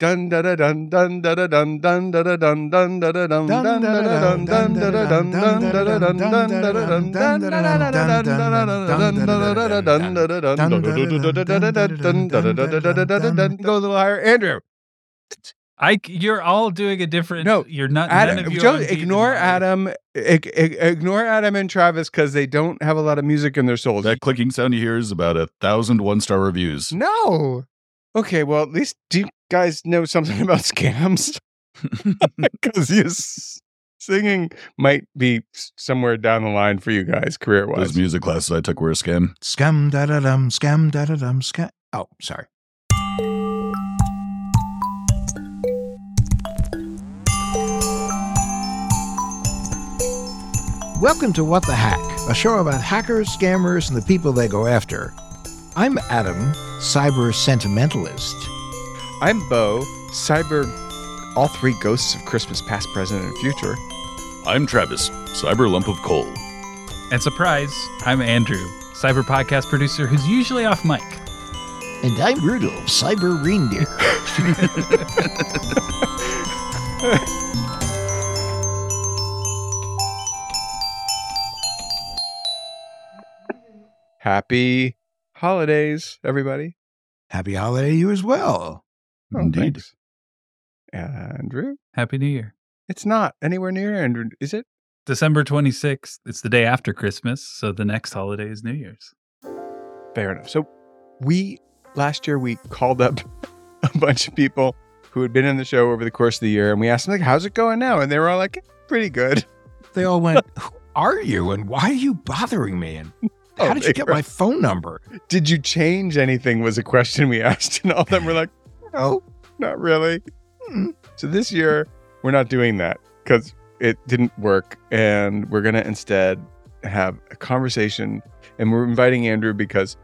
Dun da da dun dun da da dun dun da da dun dun da da dun dun da da dun dun da da dun dun da da dun dun da da dun dun da da dun dun da da dun Go a little higher, Andrew. I you're all doing a different. No, you're not. none Adam, of you Joe, on beat in ignore Adam. ig- ig- Ignore Adam and Travis because they don't have a lot of music in their souls. That clicking sound you hear is about a thousand one star reviews. No. Okay, well, at least do you guys know something about scams? Because you singing might be somewhere down the line for you guys, career wise. Those music classes I took were a scam. Scam da da dum, scam da da dum, scam. Oh, sorry. Welcome to What the Hack, a show about hackers, scammers, and the people they go after. I'm Adam, cyber sentimentalist. I'm Bo, cyber, all three ghosts of Christmas, past, present, and future. I'm Travis, cyber lump of coal. And surprise, I'm Andrew, cyber podcast producer who's usually off mic. And I'm Rudolph, cyber reindeer. Happy holidays, everybody. Happy holiday to you as well. Oh, Indeed. thanks. Andrew? Happy New Year. It's not anywhere near Andrew, is it? December 26th. It's the day after Christmas, so the next holiday is New Year's. Fair enough. So we last year we called up a bunch of people who had been in the show over the course of the year and we asked them like how's it going now? And they were all like pretty good. They all went, Who are you? And why are you bothering me? And how Oh, did you get my phone number? Did you change anything was a question we asked and all of them were like, "No, not really." Hmm. So this year we're not doing that cuz it didn't work and we're going to instead have a conversation and we're inviting Andrew because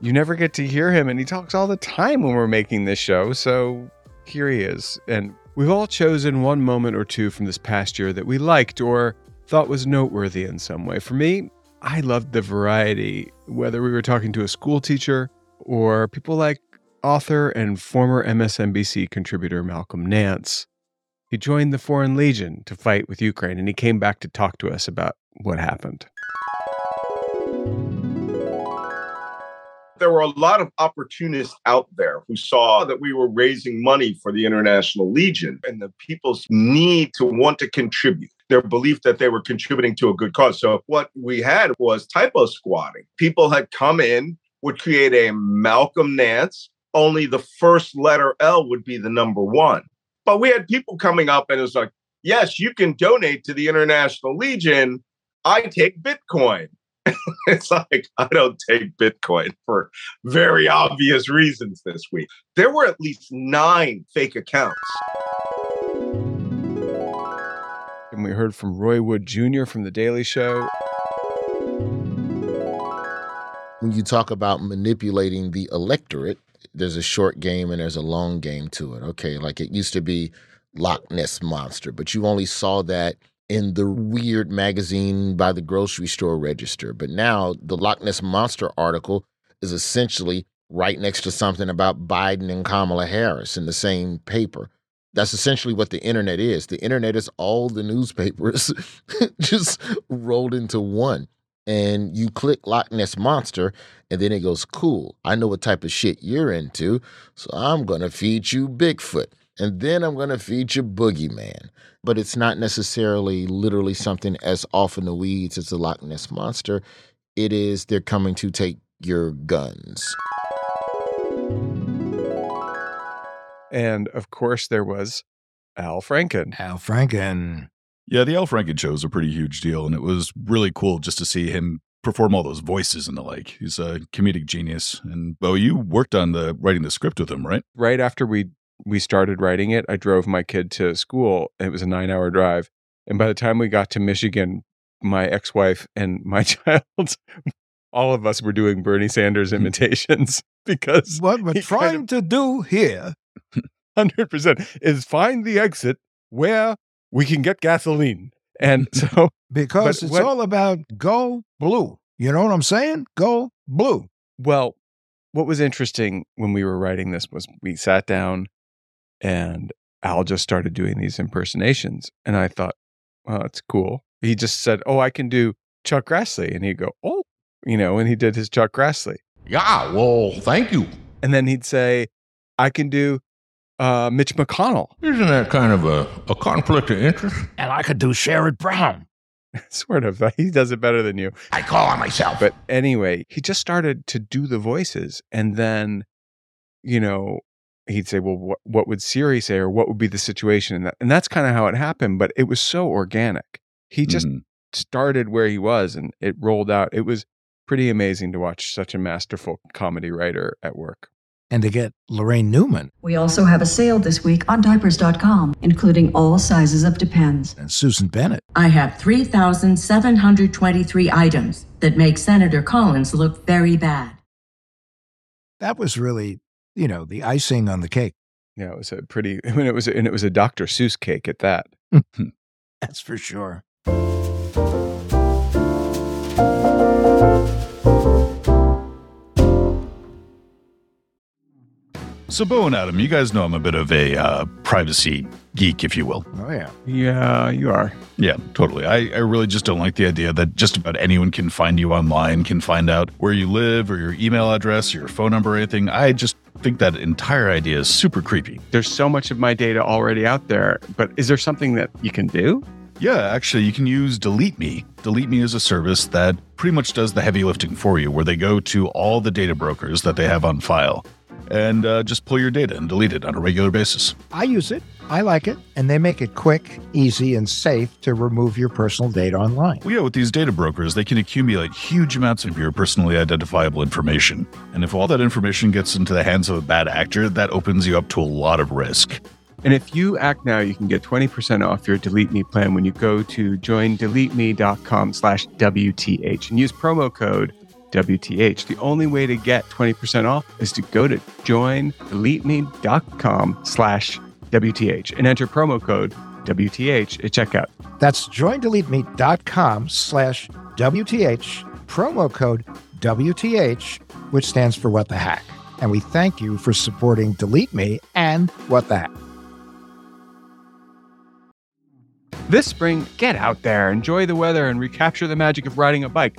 you never get to hear him and he talks all the time when we're making this show. So here he is. And we've all chosen one moment or two from this past year that we liked or thought was noteworthy in some way. For me, I loved the variety, whether we were talking to a school teacher or people like author and former MSNBC contributor Malcolm Nance. He joined the Foreign Legion to fight with Ukraine and he came back to talk to us about what happened. there were a lot of opportunists out there who saw that we were raising money for the International Legion and the people's need to want to contribute, their belief that they were contributing to a good cause. So, what we had was typo squatting. People had come in, would create a Malcolm Nance, only the first letter L would be the number one. But we had people coming up and it was like, yes, you can donate to the International Legion. I take Bitcoin. it's like I don't take Bitcoin for very obvious reasons this week. There were at least nine fake accounts. We heard from Roy Wood Jr. from The Daily Show. when you talk about manipulating the electorate, there's a short game and there's a long game to it. Okay, like it used to be Loch Ness Monster, but you only saw that in the weird magazine by the grocery store register. But now the Loch Ness Monster article is essentially right next to something about Biden and Kamala Harris in the same paper. That's essentially what the internet is. The internet is all the newspapers just rolled into one and you click Loch Ness Monster, and then it goes, Cool, I know what type of shit you're into, so I'm gonna feed you Bigfoot, and then I'm gonna feed you Boogeyman. But it's not necessarily literally something as off in the weeds as the Loch Ness Monster. It is they're coming to take your guns. And of course, there was Al Franken. Al Franken. Yeah, the Al Franken show is a pretty huge deal, and it was really cool just to see him perform all those voices and the like. He's a comedic genius. And Bo, you worked on the writing the script with him, right? Right after we we started writing it, I drove my kid to school. It was a nine hour drive. And by the time we got to Michigan, my ex-wife and my child, all of us were doing Bernie Sanders hmm. imitations because What we're trying kind to do here, hundred percent is find the exit where we can get gasoline. And mm, mm. so because it's what- all about go blue. You know what I'm saying? Go blue. Well, what was interesting when we were writing this was we sat down and Al just started doing these impersonations. And I thought, well, that's cool. He just said, Oh, I can do Chuck Grassley. And he'd go, Oh, you know, and he did his Chuck Grassley. Yeah, well, thank you. And then he'd say, I can do uh, Mitch McConnell. Isn't that kind of a, a conflict of interest? And I could do Sherrod Brown. sort of. He does it better than you. I call on myself. But anyway, he just started to do the voices. And then, you know, he'd say, well, what, what would Siri say or what would be the situation? And, that, and that's kind of how it happened. But it was so organic. He just Mhm. started where he was and it rolled out. It was pretty amazing to watch such a masterful comedy writer at work. And to get Laraine Newman We also have a sale this week on diapers.com, including all sizes of Depends. and Susan Bennett. I have 3,723 items that make Senator Collins look very bad. That was really, you know, the icing on the cake. Yeah, it was a pretty, I mean, it was, and it was a Dr. Seuss cake at that. That's for sure. So, Bo and Adam, you guys know I'm a bit of a uh, privacy geek, if you will. Oh, yeah. Yeah, you are. Yeah, totally. I, I really just don't like the idea that just about anyone can find you online, can find out where you live or your email address or your phone number or anything. I just think that entire idea is super creepy. There's so much of my data already out there, but is there something that you can do? Yeah, actually, you can use Delete Me. Delete Me is a service that pretty much does the heavy lifting for you, where they go to all the data brokers that they have on file and uh, just pull your data and delete it on a regular basis. I use it. I like it. And they make it quick, easy, and safe to remove your personal data online. Well, yeah, with these data brokers, they can accumulate huge amounts of your personally identifiable information. And if all that information gets into the hands of a bad actor, that opens you up to a lot of risk. And if you act now, you can get 20% off your Delete Me plan when you go to joindeleteme.com slash WTH and use promo code WTH. The only way to get 20% off is to go to joindeleteme.com slash WTH and enter promo code WTH at checkout. That's joindeleteme.com slash WTH, promo code WTH, which stands for What the Hack. And we thank you for supporting Delete Me and What the Hack. This spring, get out there, enjoy the weather, and recapture the magic of riding a bike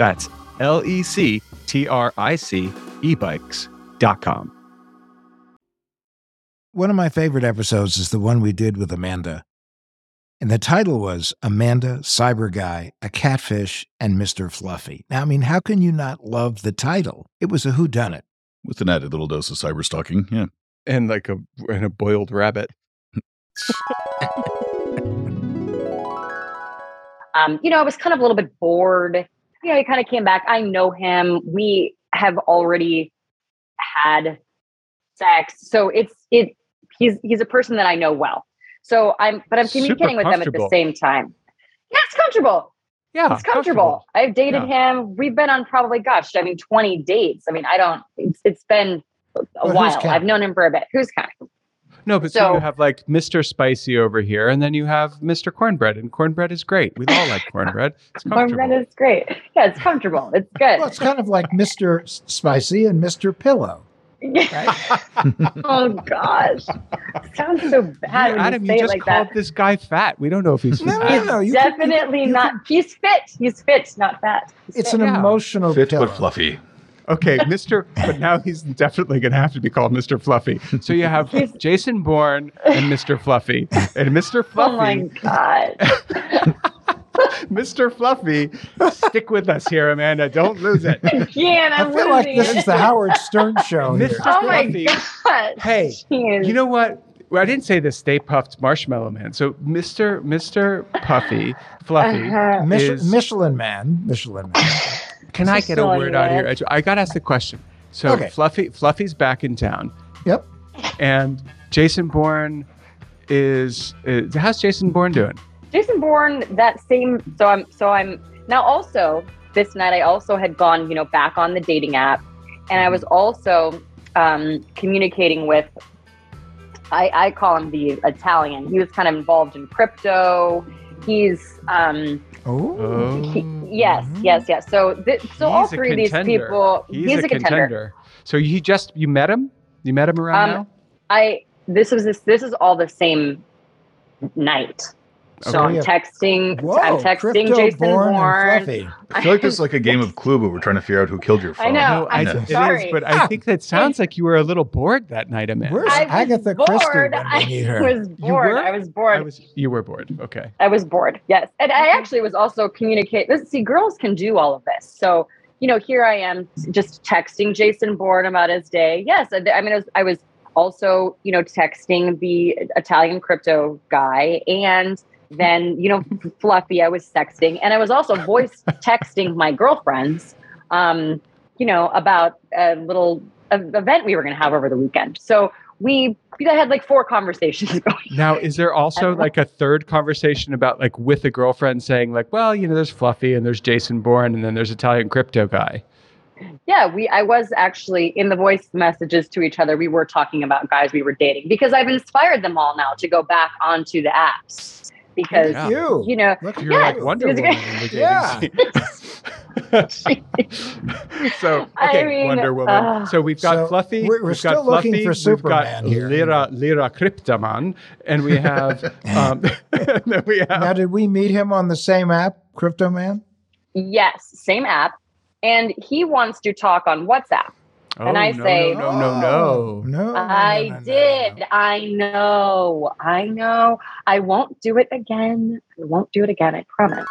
That's L E C T R I C ebikes.com. One of my favorite episodes is the one we did with Amanda. And the title was Amanda, Cyber Guy, a Catfish, and Mr. Fluffy. Now, I mean, how can you not love the title? It was a whodunit. With an added little dose of cyber stalking, yeah. And like a and a boiled rabbit. um, you know, I was kind of a little bit bored. You know, he kind of came back. I know him. We have already had sex, so it's it. He's he's a person that I know well. So I'm, but I'm communicating with them at the same time. Yeah, it's comfortable. Yeah, It's comfortable. I've dated him. We've been on probably, gosh, I mean, 20 dates. I mean, I don't. It's it's been a Well, while. I've known him for a bit. Who's counting? No, but so, So- you have like Mr. Spicy over here, and then you have Mr. Cornbread, and cornbread is great. We all like cornbread. It's comfortable. Cornbread is great. Yeah, it's comfortable. It's good. Well, it's kind of like Mr. Spicy and Mr. Pillow. oh gosh, sounds so bad when Adam, you you say it just like called that. this guy fat. We don't know if he's No, fat. no, no. You could- you Definitely you not. He's fit. He's fit, not fat. He's It's fit. an Yeah. emotional Fit pillow. but fluffy. Okay, Mr. But now he's definitely going to have to be called Mr. Fluffy. So you have Jason Bourne and Mr. Fluffy, and Mr. Fluffy. Oh my Fluffy, god. Mr. Fluffy. Stick with us here, Amanda. Don't lose it. Can't. I I'm feel like this it. is the Howard Stern show here. Mr. Oh my Fluffy. god. Hey, Jeez. You know what? Well, I didn't say the Stay Puft Marshmallow Man. So Mr. Mr. Puffy Fluffy Uh-huh. Mich- is. Michelin Man. Michelin Man. Can I get a word out Man. here? I got to ask the question. So Okay. Fluffy Fluffy's back in town, Yep. and Jason Bourne is, is. How's Jason Bourne doing? Jason Bourne, that same. So I'm. So I'm now. Also, this night I also had gone, you know, back on the dating app, and I was also um, communicating with. I, I call him the Italian. He was kind of involved in crypto. He's um, Oh. he, yes, yes, yes. So th- so all He's a three of these people. He's, a, contender. So you just you met him? You met him around Um, now? I this was this this is all the same night. So I'm texting. Whoa, I'm texting Jason Bourne and Bourne. Fluffy. I feel like this is like a game of Clue, but we're trying to figure out who killed your phone. I know. I, I'm it is, sorry. but I think that sounds like you were a little bored that night, Amanda. Where's I was Agatha bored. Christie when we I need her? was bored. were? I was bored. I was. You were bored. Okay. I was bored. Yes, and I actually was also communicate. This, see, girls can do all of this. So you know, here I am just texting Jason Bourne about his day. Yes, I, I mean, I was, I was also you know texting the Italian crypto guy, and then you know Fluffy. I was texting, and I was also voice texting my girlfriends. Um, you know about a little uh, event we were going to have over the weekend. So we I had like four conversations going. Now, is there also like a third conversation about like with a girlfriend saying like, well, you know, there's Fluffy and there's Jason Bourne and then there's Italian crypto guy. Yeah, we I was actually in the voice messages to each other. We were talking about guys we were dating because I've inspired them all now to go back onto the apps because Yeah. You. you know Look You're Yeah, like Wonder it's- Woman. in the Yeah. scene. so I mean, Wonder Woman. uh, so we've got So Fluffy. we're- we're we've still got looking Fluffy, for we've Superman got here. Lyra, Lyra Cryptomon, and we have um, and we have Now, did we meet him on the same app, Crypto Man? yes, same app, and he wants to talk on WhatsApp. And I Oh, no, say- no, no, no, oh, no. No. no, I no, no, no, did. no. I know. I know. I won't do it again. I won't do it again. I promise.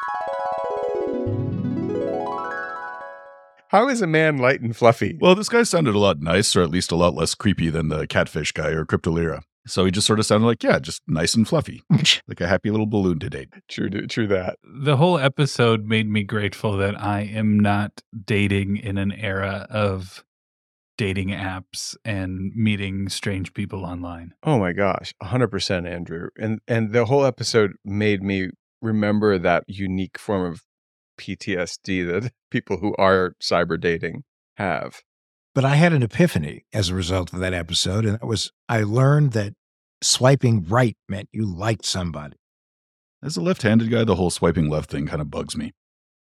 How is a man light and fluffy? Well, this guy sounded a lot nicer, or at least a lot less creepy than the catfish guy or Cryptolira. So he just sort of sounded like, yeah, just nice and fluffy, like a happy little balloon to date. True, true that. The whole episode made me grateful that I am not dating in an era of dating apps and meeting strange people online. Oh my gosh, 100% Andrew. And and the whole episode made me remember that unique form of PTSD that people who are cyber dating have. But I had an epiphany as a result of that episode, and that was I learned that swiping right meant you liked somebody. As a left handed guy, the whole swiping left thing kind of bugs me.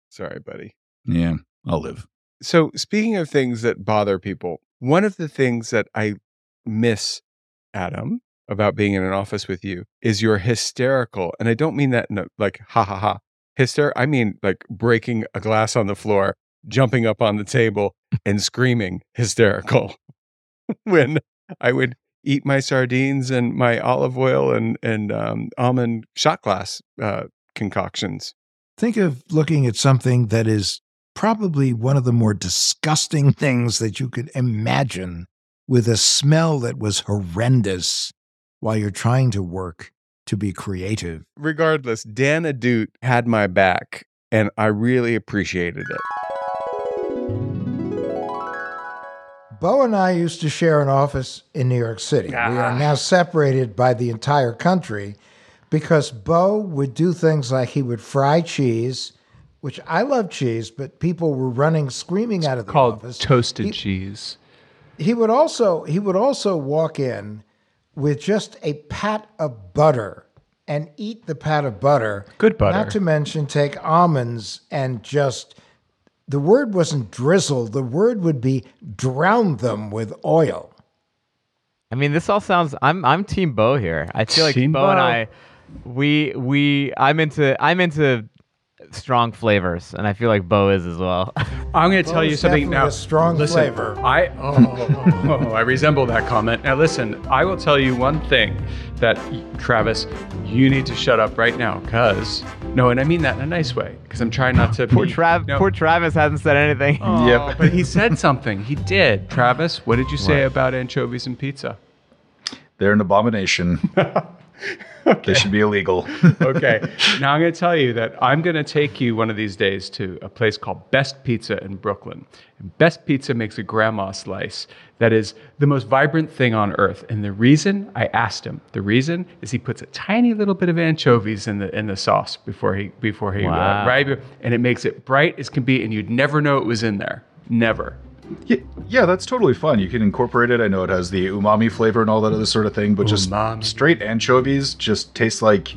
Sorry, buddy. Yeah, I'll live. So, speaking of things that bother people, one of the things that I miss, Adam, about being in an office with you is your hysterical, and I don't mean that a, like ha ha ha hyster. I mean like breaking a glass on the floor, jumping up on the table, and screaming hysterical when I would eat my sardines and my olive oil and and um, almond shot glass uh, concoctions. Think of looking at something that is probably one of the more disgusting things that you could imagine with a smell that was horrendous while you're trying to work to be creative. regardless, Dan Ahdoot had my back, and I really appreciated it. Bo and I used to share an office in New York City. We are ah. now separated by the entire country because Bo would do things like he would fry cheese, which I love cheese, but people were running screaming out of the Called office. toasted He- cheese. he would also he would also walk in with just a pat of butter and eat the pat of butter. Good butter. Not to mention take almonds and just the word wasn't drizzle, the word would be drown them with oil. I mean, this all sounds. I'm I'm Team Bo here. I feel like Team Bo and I, we we I'm into I'm into strong flavors, and I feel like Bo is as well. I'm going to tell you something now. a strong listen, flavor. I oh. oh, I resemble that comment. Now listen, I will tell you one thing that Travis, you need to shut up right now, cause no, and I mean that in a nice way, because I'm trying not to. poor be- Trav, no. poor Travis hasn't said anything. Oh, Yep. but he said something. He did. Travis, what did you say What? about anchovies and pizza? They're an abomination. They should be illegal. okay. Now I'm going to tell you that I'm going to take you one of these days to a place called Best Pizza in Brooklyn. And Best Pizza makes a grandma slice that is the most vibrant thing on earth. And the reason I asked him, the reason is he puts a tiny little bit of anchovies in the in the sauce before he before he uh, Wow. right, and it makes it bright as can be, and you'd never know it was in there. Never. Yeah, yeah, that's totally fun. You can incorporate it. I know it has the umami flavor and all that other sort of thing, but just straight anchovies just tastes like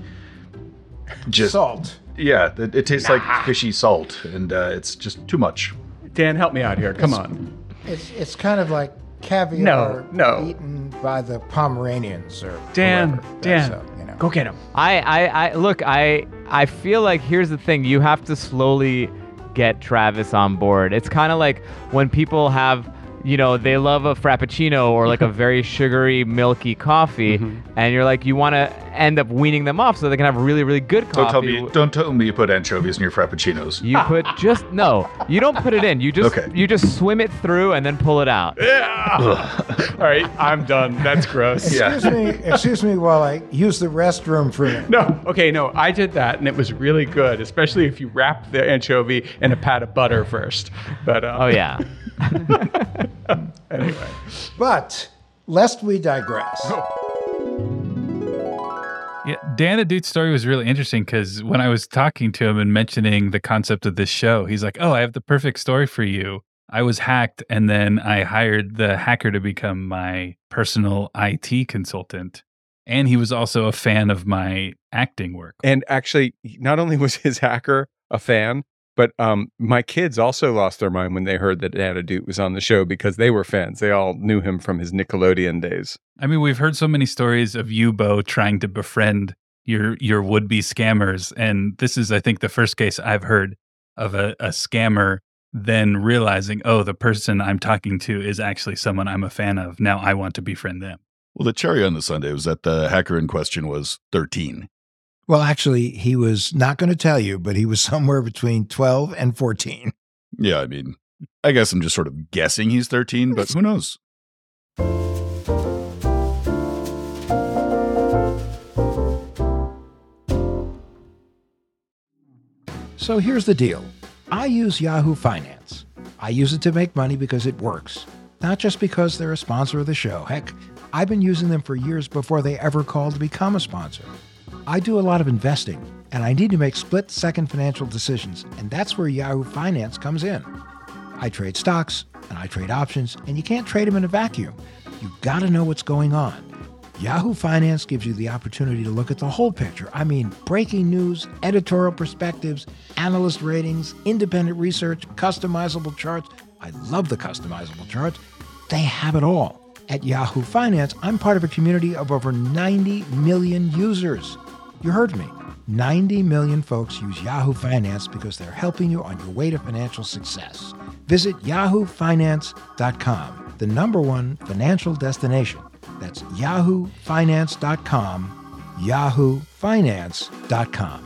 just Salt. Yeah, it, it tastes like fishy salt, and uh, it's just too much. Dan, help me out here. Come on. It's it's kind of like caviar No, no. eaten by the Pomeranians or Dan, whoever. Dan, That's, you know. go get him. I, I, I look, I, I feel like here's the thing: you have to slowly get Travis on board. It's kind of like when people have, you know, they love a frappuccino or like a very sugary, milky coffee, mm-hmm. and you're like, you want to end up weaning them off so they can have really, really good coffee. Don't tell me, don't tell me you put anchovies in your frappuccinos. You put just no. You don't put it in. You just Okay. you just swim it through and then pull it out. Yeah. All right, I'm done. That's gross. Yeah. Excuse me, excuse me while I use the restroom for a minute. No, okay, no, I did that and it was really good, especially if you wrap the anchovy in a pat of butter first. But uh, Oh yeah. anyway, But lest we digress, Yeah, Dan Ahdoot's story was really interesting because when I was talking to him and mentioning the concept of this show, he's like, "Oh, I have the perfect story for you. I was hacked, and then I hired the hacker to become my personal IT consultant, and he was also a fan of my acting work." and actually, not only was his hacker a fan, but um, my kids also lost their mind when they heard that Dan Ahdoot was on the show because they were fans. They all knew him from his Nickelodeon days. I mean, we've heard so many stories of you, Bo, trying to befriend your your would be scammers, and this is, I think, the first case I've heard of a, a scammer then realizing, oh, the person I'm talking to is actually someone I'm a fan of. Now I want to befriend them. Well, the cherry on the Sunday was that the hacker in question was 13. Well, actually, he was not going to tell you, but he was somewhere between 12 and 14. Yeah, I mean, I guess I'm just sort of guessing he's 13, but who knows? So here's the deal I use Yahoo Finance. I use it to make money because it works, not just because they're a sponsor of the show. Heck, I've been using them for years before they ever called to become a sponsor. I do a lot of investing, and I need to make split second financial decisions, and that's where Yahoo Finance comes in. I trade stocks and I trade options, and you can't trade them in a vacuum. You've gotta know what's going on. Yahoo Finance gives you the opportunity to look at the whole picture. I mean, breaking news, editorial perspectives, analyst ratings, independent research, customizable charts. I love the customizable charts. They have it all. At Yahoo Finance, I'm part of a community of over 90 million users. You heard me. 90 million folks use Yahoo Finance because they're helping you on your way to financial success. Visit yahoofinance.com, the number one financial destination. That's yahoofinance.com, yahoofinance.com.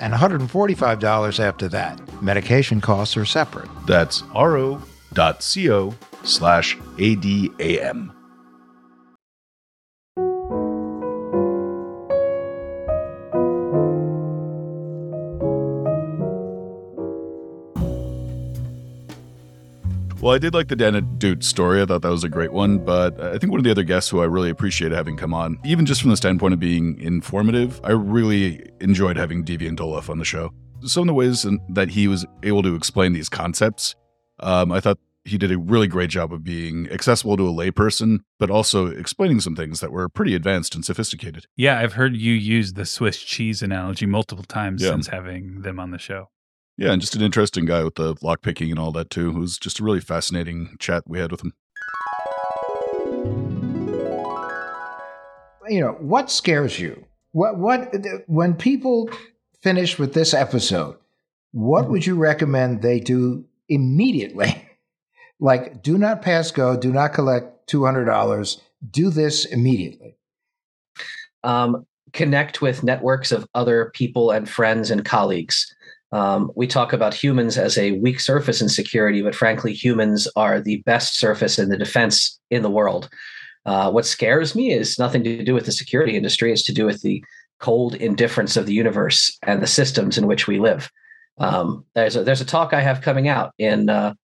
and $145 after that. Medication costs are separate. That's ro.co slash ADAM. Well, I did like the Dan Ahdoot story. I thought that was a great one. But I think one of the other guests who I really appreciate having come on, even just from the standpoint of being informative, I really enjoyed having Deviant Ollam on the show. Some of the ways that he was able to explain these concepts, um, I thought he did a really great job of being accessible to a layperson, but also explaining some things that were pretty advanced and sophisticated. Yeah, I've heard you use the Swiss cheese analogy multiple times Yeah. since having them on the show. Yeah, and just an interesting guy with the lockpicking and all that too. It was just a really fascinating chat we had with him. you know what scares you what what when people finish with this episode what would you recommend they do immediately like do not pass go do not collect $200 do this immediately um, connect with networks of other people and friends and colleagues. Um, we talk about humans as a weak surface in security, but frankly, humans are the best surface in the defense in the world. Uh, what scares me is nothing to do with the security industry, it's to do with the cold indifference of the universe and the systems in which we live. Um, there's, a, there's a talk I have coming out in uh,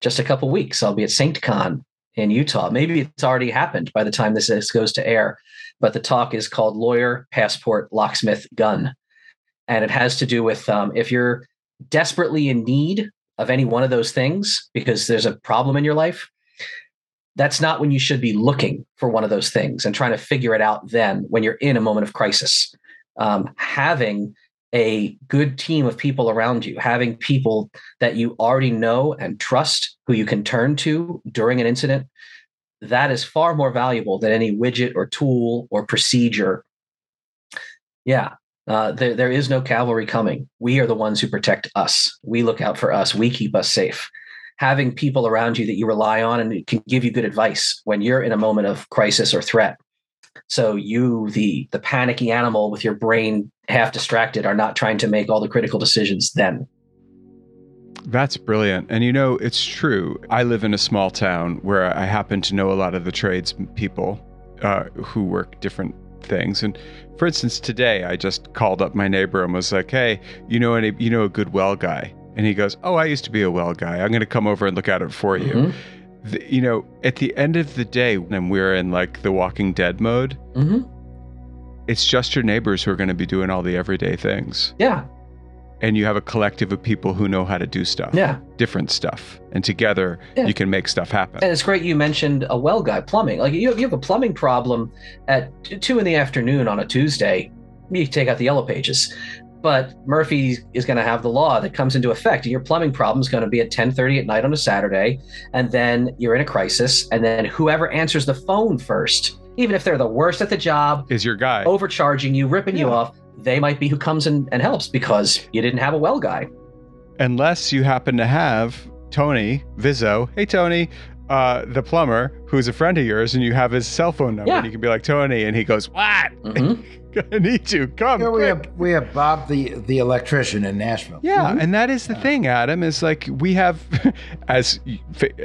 just a couple weeks. I'll be at SaintCon in Utah. Maybe it's already happened by the time this, this goes to air, but the talk is called Lawyer, Passport, Locksmith, Gun. And it has to do with um, if you're desperately in need of any one of those things because there's a problem in your life, that's not when you should be looking for one of those things and trying to figure it out then when you're in a moment of crisis. Um, having a good team of people around you, having people that you already know and trust who you can turn to during an incident, that is far more valuable than any widget or tool or procedure. Yeah, uh, there, there is no cavalry coming. We are the ones who protect us. We look out for us. We keep us safe. Having people around you that you rely on and can give you good advice when you're in a moment of crisis or threat. So you, the the panicky animal with your brain half distracted, are not trying to make all the critical decisions then. That's brilliant. And you know, it's true. I live in a small town where I happen to know a lot of the trades people uh, who work different things. And for instance, today I just called up my neighbor and was like, "Hey, you know any you know a good well guy?" And he goes, "Oh, I used to be a well guy. I'm going to come over and look at it for you." Mhm. The- you know, at the end of the day, when we're in like the Walking Dead mode, Mhm. it's just your neighbors who are going to be doing all the everyday things. Yeah. And you have a collective of people who know how to do stuff. Yeah. Different stuff. And together Yeah. you can make stuff happen. And it's great you mentioned a well guy, plumbing. Like you, you have a plumbing problem at two in the afternoon on a Tuesday, you take out the yellow pages. But Murphy is going to have the law that comes into effect, and your plumbing problem is going to be at 10:30 at night on a Saturday, and then you're in a crisis, and then whoever answers the phone first, even if they're the worst at the job, is your guy overcharging you, ripping you off. They might be who comes and, and helps because you didn't have a well guy. Unless you happen to have Tony Vizzo, hey Tony, uh, the plumber, who's a friend of yours, and you have his cell phone number, Yeah. and you can be like Tony, and he goes, "What? I need you. Come." Here we have we have Bob the the electrician in Nashville. Yeah, and that is the thing, Adam. Is like we have, as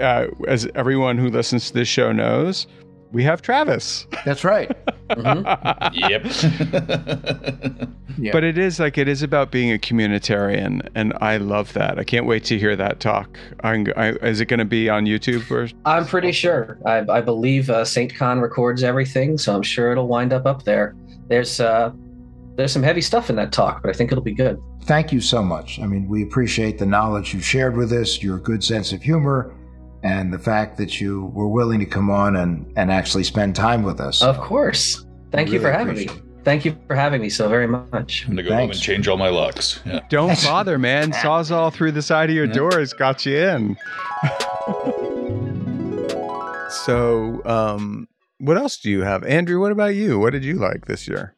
uh, as everyone who listens to this show knows, we have Travis. That's right. Yep. Yeah. But it is like it is about being a communitarian, and I love that. I can't wait to hear that talk. I'm, I, is it going to be on YouTube or? I'm pretty sure. I, I believe uh, Saint Con records everything, so I'm sure it'll wind up up there. There's uh, there's some heavy stuff in that talk, but I think it'll be good. Thank you so much. I mean, we appreciate the knowledge you shared with us, your good sense of humor, and the fact that you were willing to come on and, and actually spend time with us. Of course. Thank you Really for having me. appreciate Thank you for having me so very much. I'm gonna go home and change all my locks. Yeah. Don't bother, man. Sawzall through the side of your doors got you in. so, um, What else do you have? Andrew, what about you? What did you like this year?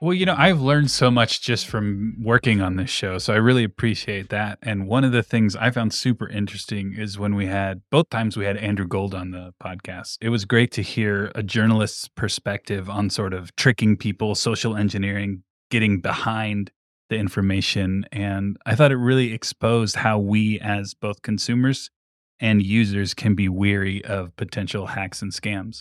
Well, you know, I've learned so much just from working on this show. So I really appreciate that. And one of the things I found super interesting is when we had both times we had Andrew Gold on the podcast. It was great to hear a journalist's perspective on sort of tricking people, social engineering, getting behind the information. And I thought it really exposed how we, as both consumers and users, can be weary of potential hacks and scams.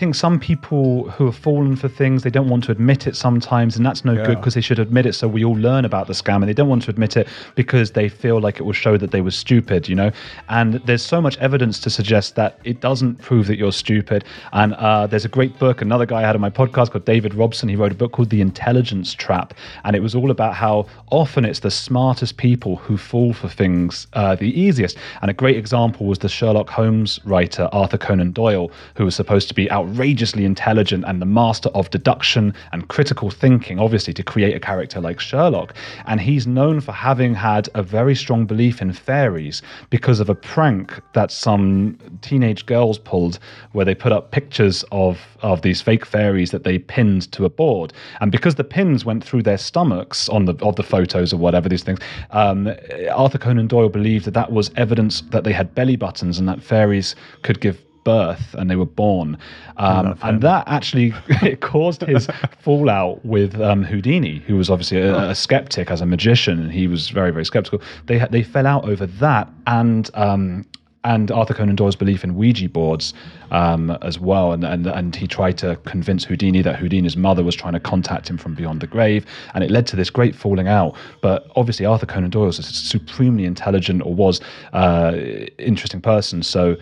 I think some people who have fallen for things, they don't want to admit it sometimes, and that's no good because they should admit it so we all learn about the scam, and they don't want to admit it because they feel like it will show that they were stupid, you know? And there's so much evidence to suggest that it doesn't prove that you're stupid. And uh, there's a great book, another guy I had on my podcast called David Robson. He wrote a book called The Intelligence Trap, and it was all about how often it's the smartest people who fall for things uh, the easiest. And a great example was the Sherlock Holmes writer Arthur Conan Doyle, who was supposed to be outrageously intelligent and the master of deduction and critical thinking, obviously, to create a character like Sherlock. And he's known for having had a very strong belief in fairies because of a prank that some teenage girls pulled where they put up pictures of, of these fake fairies that they pinned to a board. And because the pins went through their stomachs on the of the photos or whatever these things, um, Arthur Conan Doyle believed that that was evidence that they had belly buttons and that fairies could give birth and they were born. Um, and that actually it caused his fallout with um, Houdini who was obviously a, a skeptic as a magician and he was very very skeptical. They they fell out over that and um, and Arthur Conan Doyle's belief in Ouija boards um, as well, and, and and he tried to convince Houdini that Houdini's mother was trying to contact him from beyond the grave, and it led to this great falling out. But obviously, Arthur Conan Doyle was a supremely intelligent or was uh, interesting person, so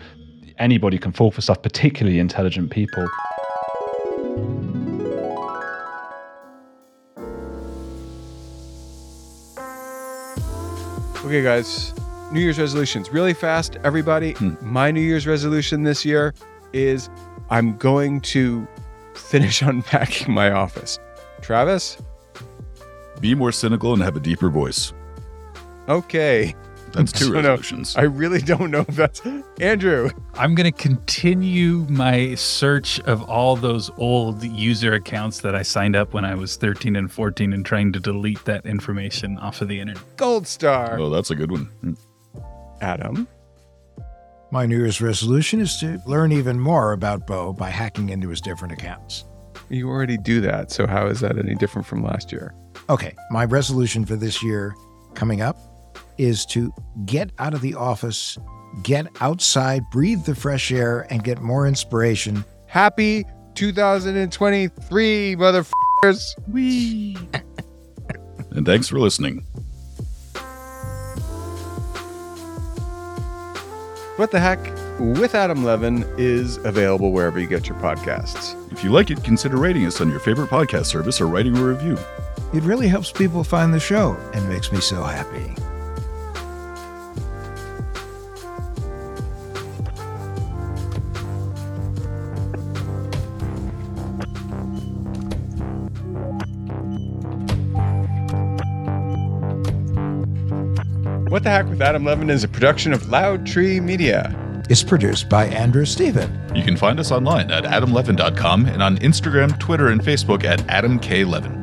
anybody can fall for stuff, particularly intelligent people. Okay, guys. New Year's resolutions. Really fast, everybody. Hmm. My New Year's resolution this year is I'm going to finish unpacking my office. Travis? Be more cynical and have a deeper voice. Okay. That's two So, no, resolutions. I really don't know if that's Andrew. I'm going to continue my search of all those old user accounts that I signed up when I was 13 and 14 and trying to delete that information off of the internet. Gold star. Oh, that's a good one. Hmm. Adam. My New Year's resolution is to learn even more about Bo by hacking into his different accounts. You already do that, so how is that any different from last year? Okay, my resolution for this year coming up is to get out of the office, get outside, breathe the fresh air, and get more inspiration. Happy 2023, motherfuckers. Wee. And thanks for listening. What the Hack with Adam Levin is available wherever you get your podcasts. If you like it, consider rating us on your favorite podcast service or writing a review. It really helps people find the show and makes me so happy. What the Hack with Adam Levin is a production of Loud Tree Media. It's produced by Andrew Steven. You can find us online at adamlevin.com and on Instagram, Twitter, and Facebook at Adam K. Levin.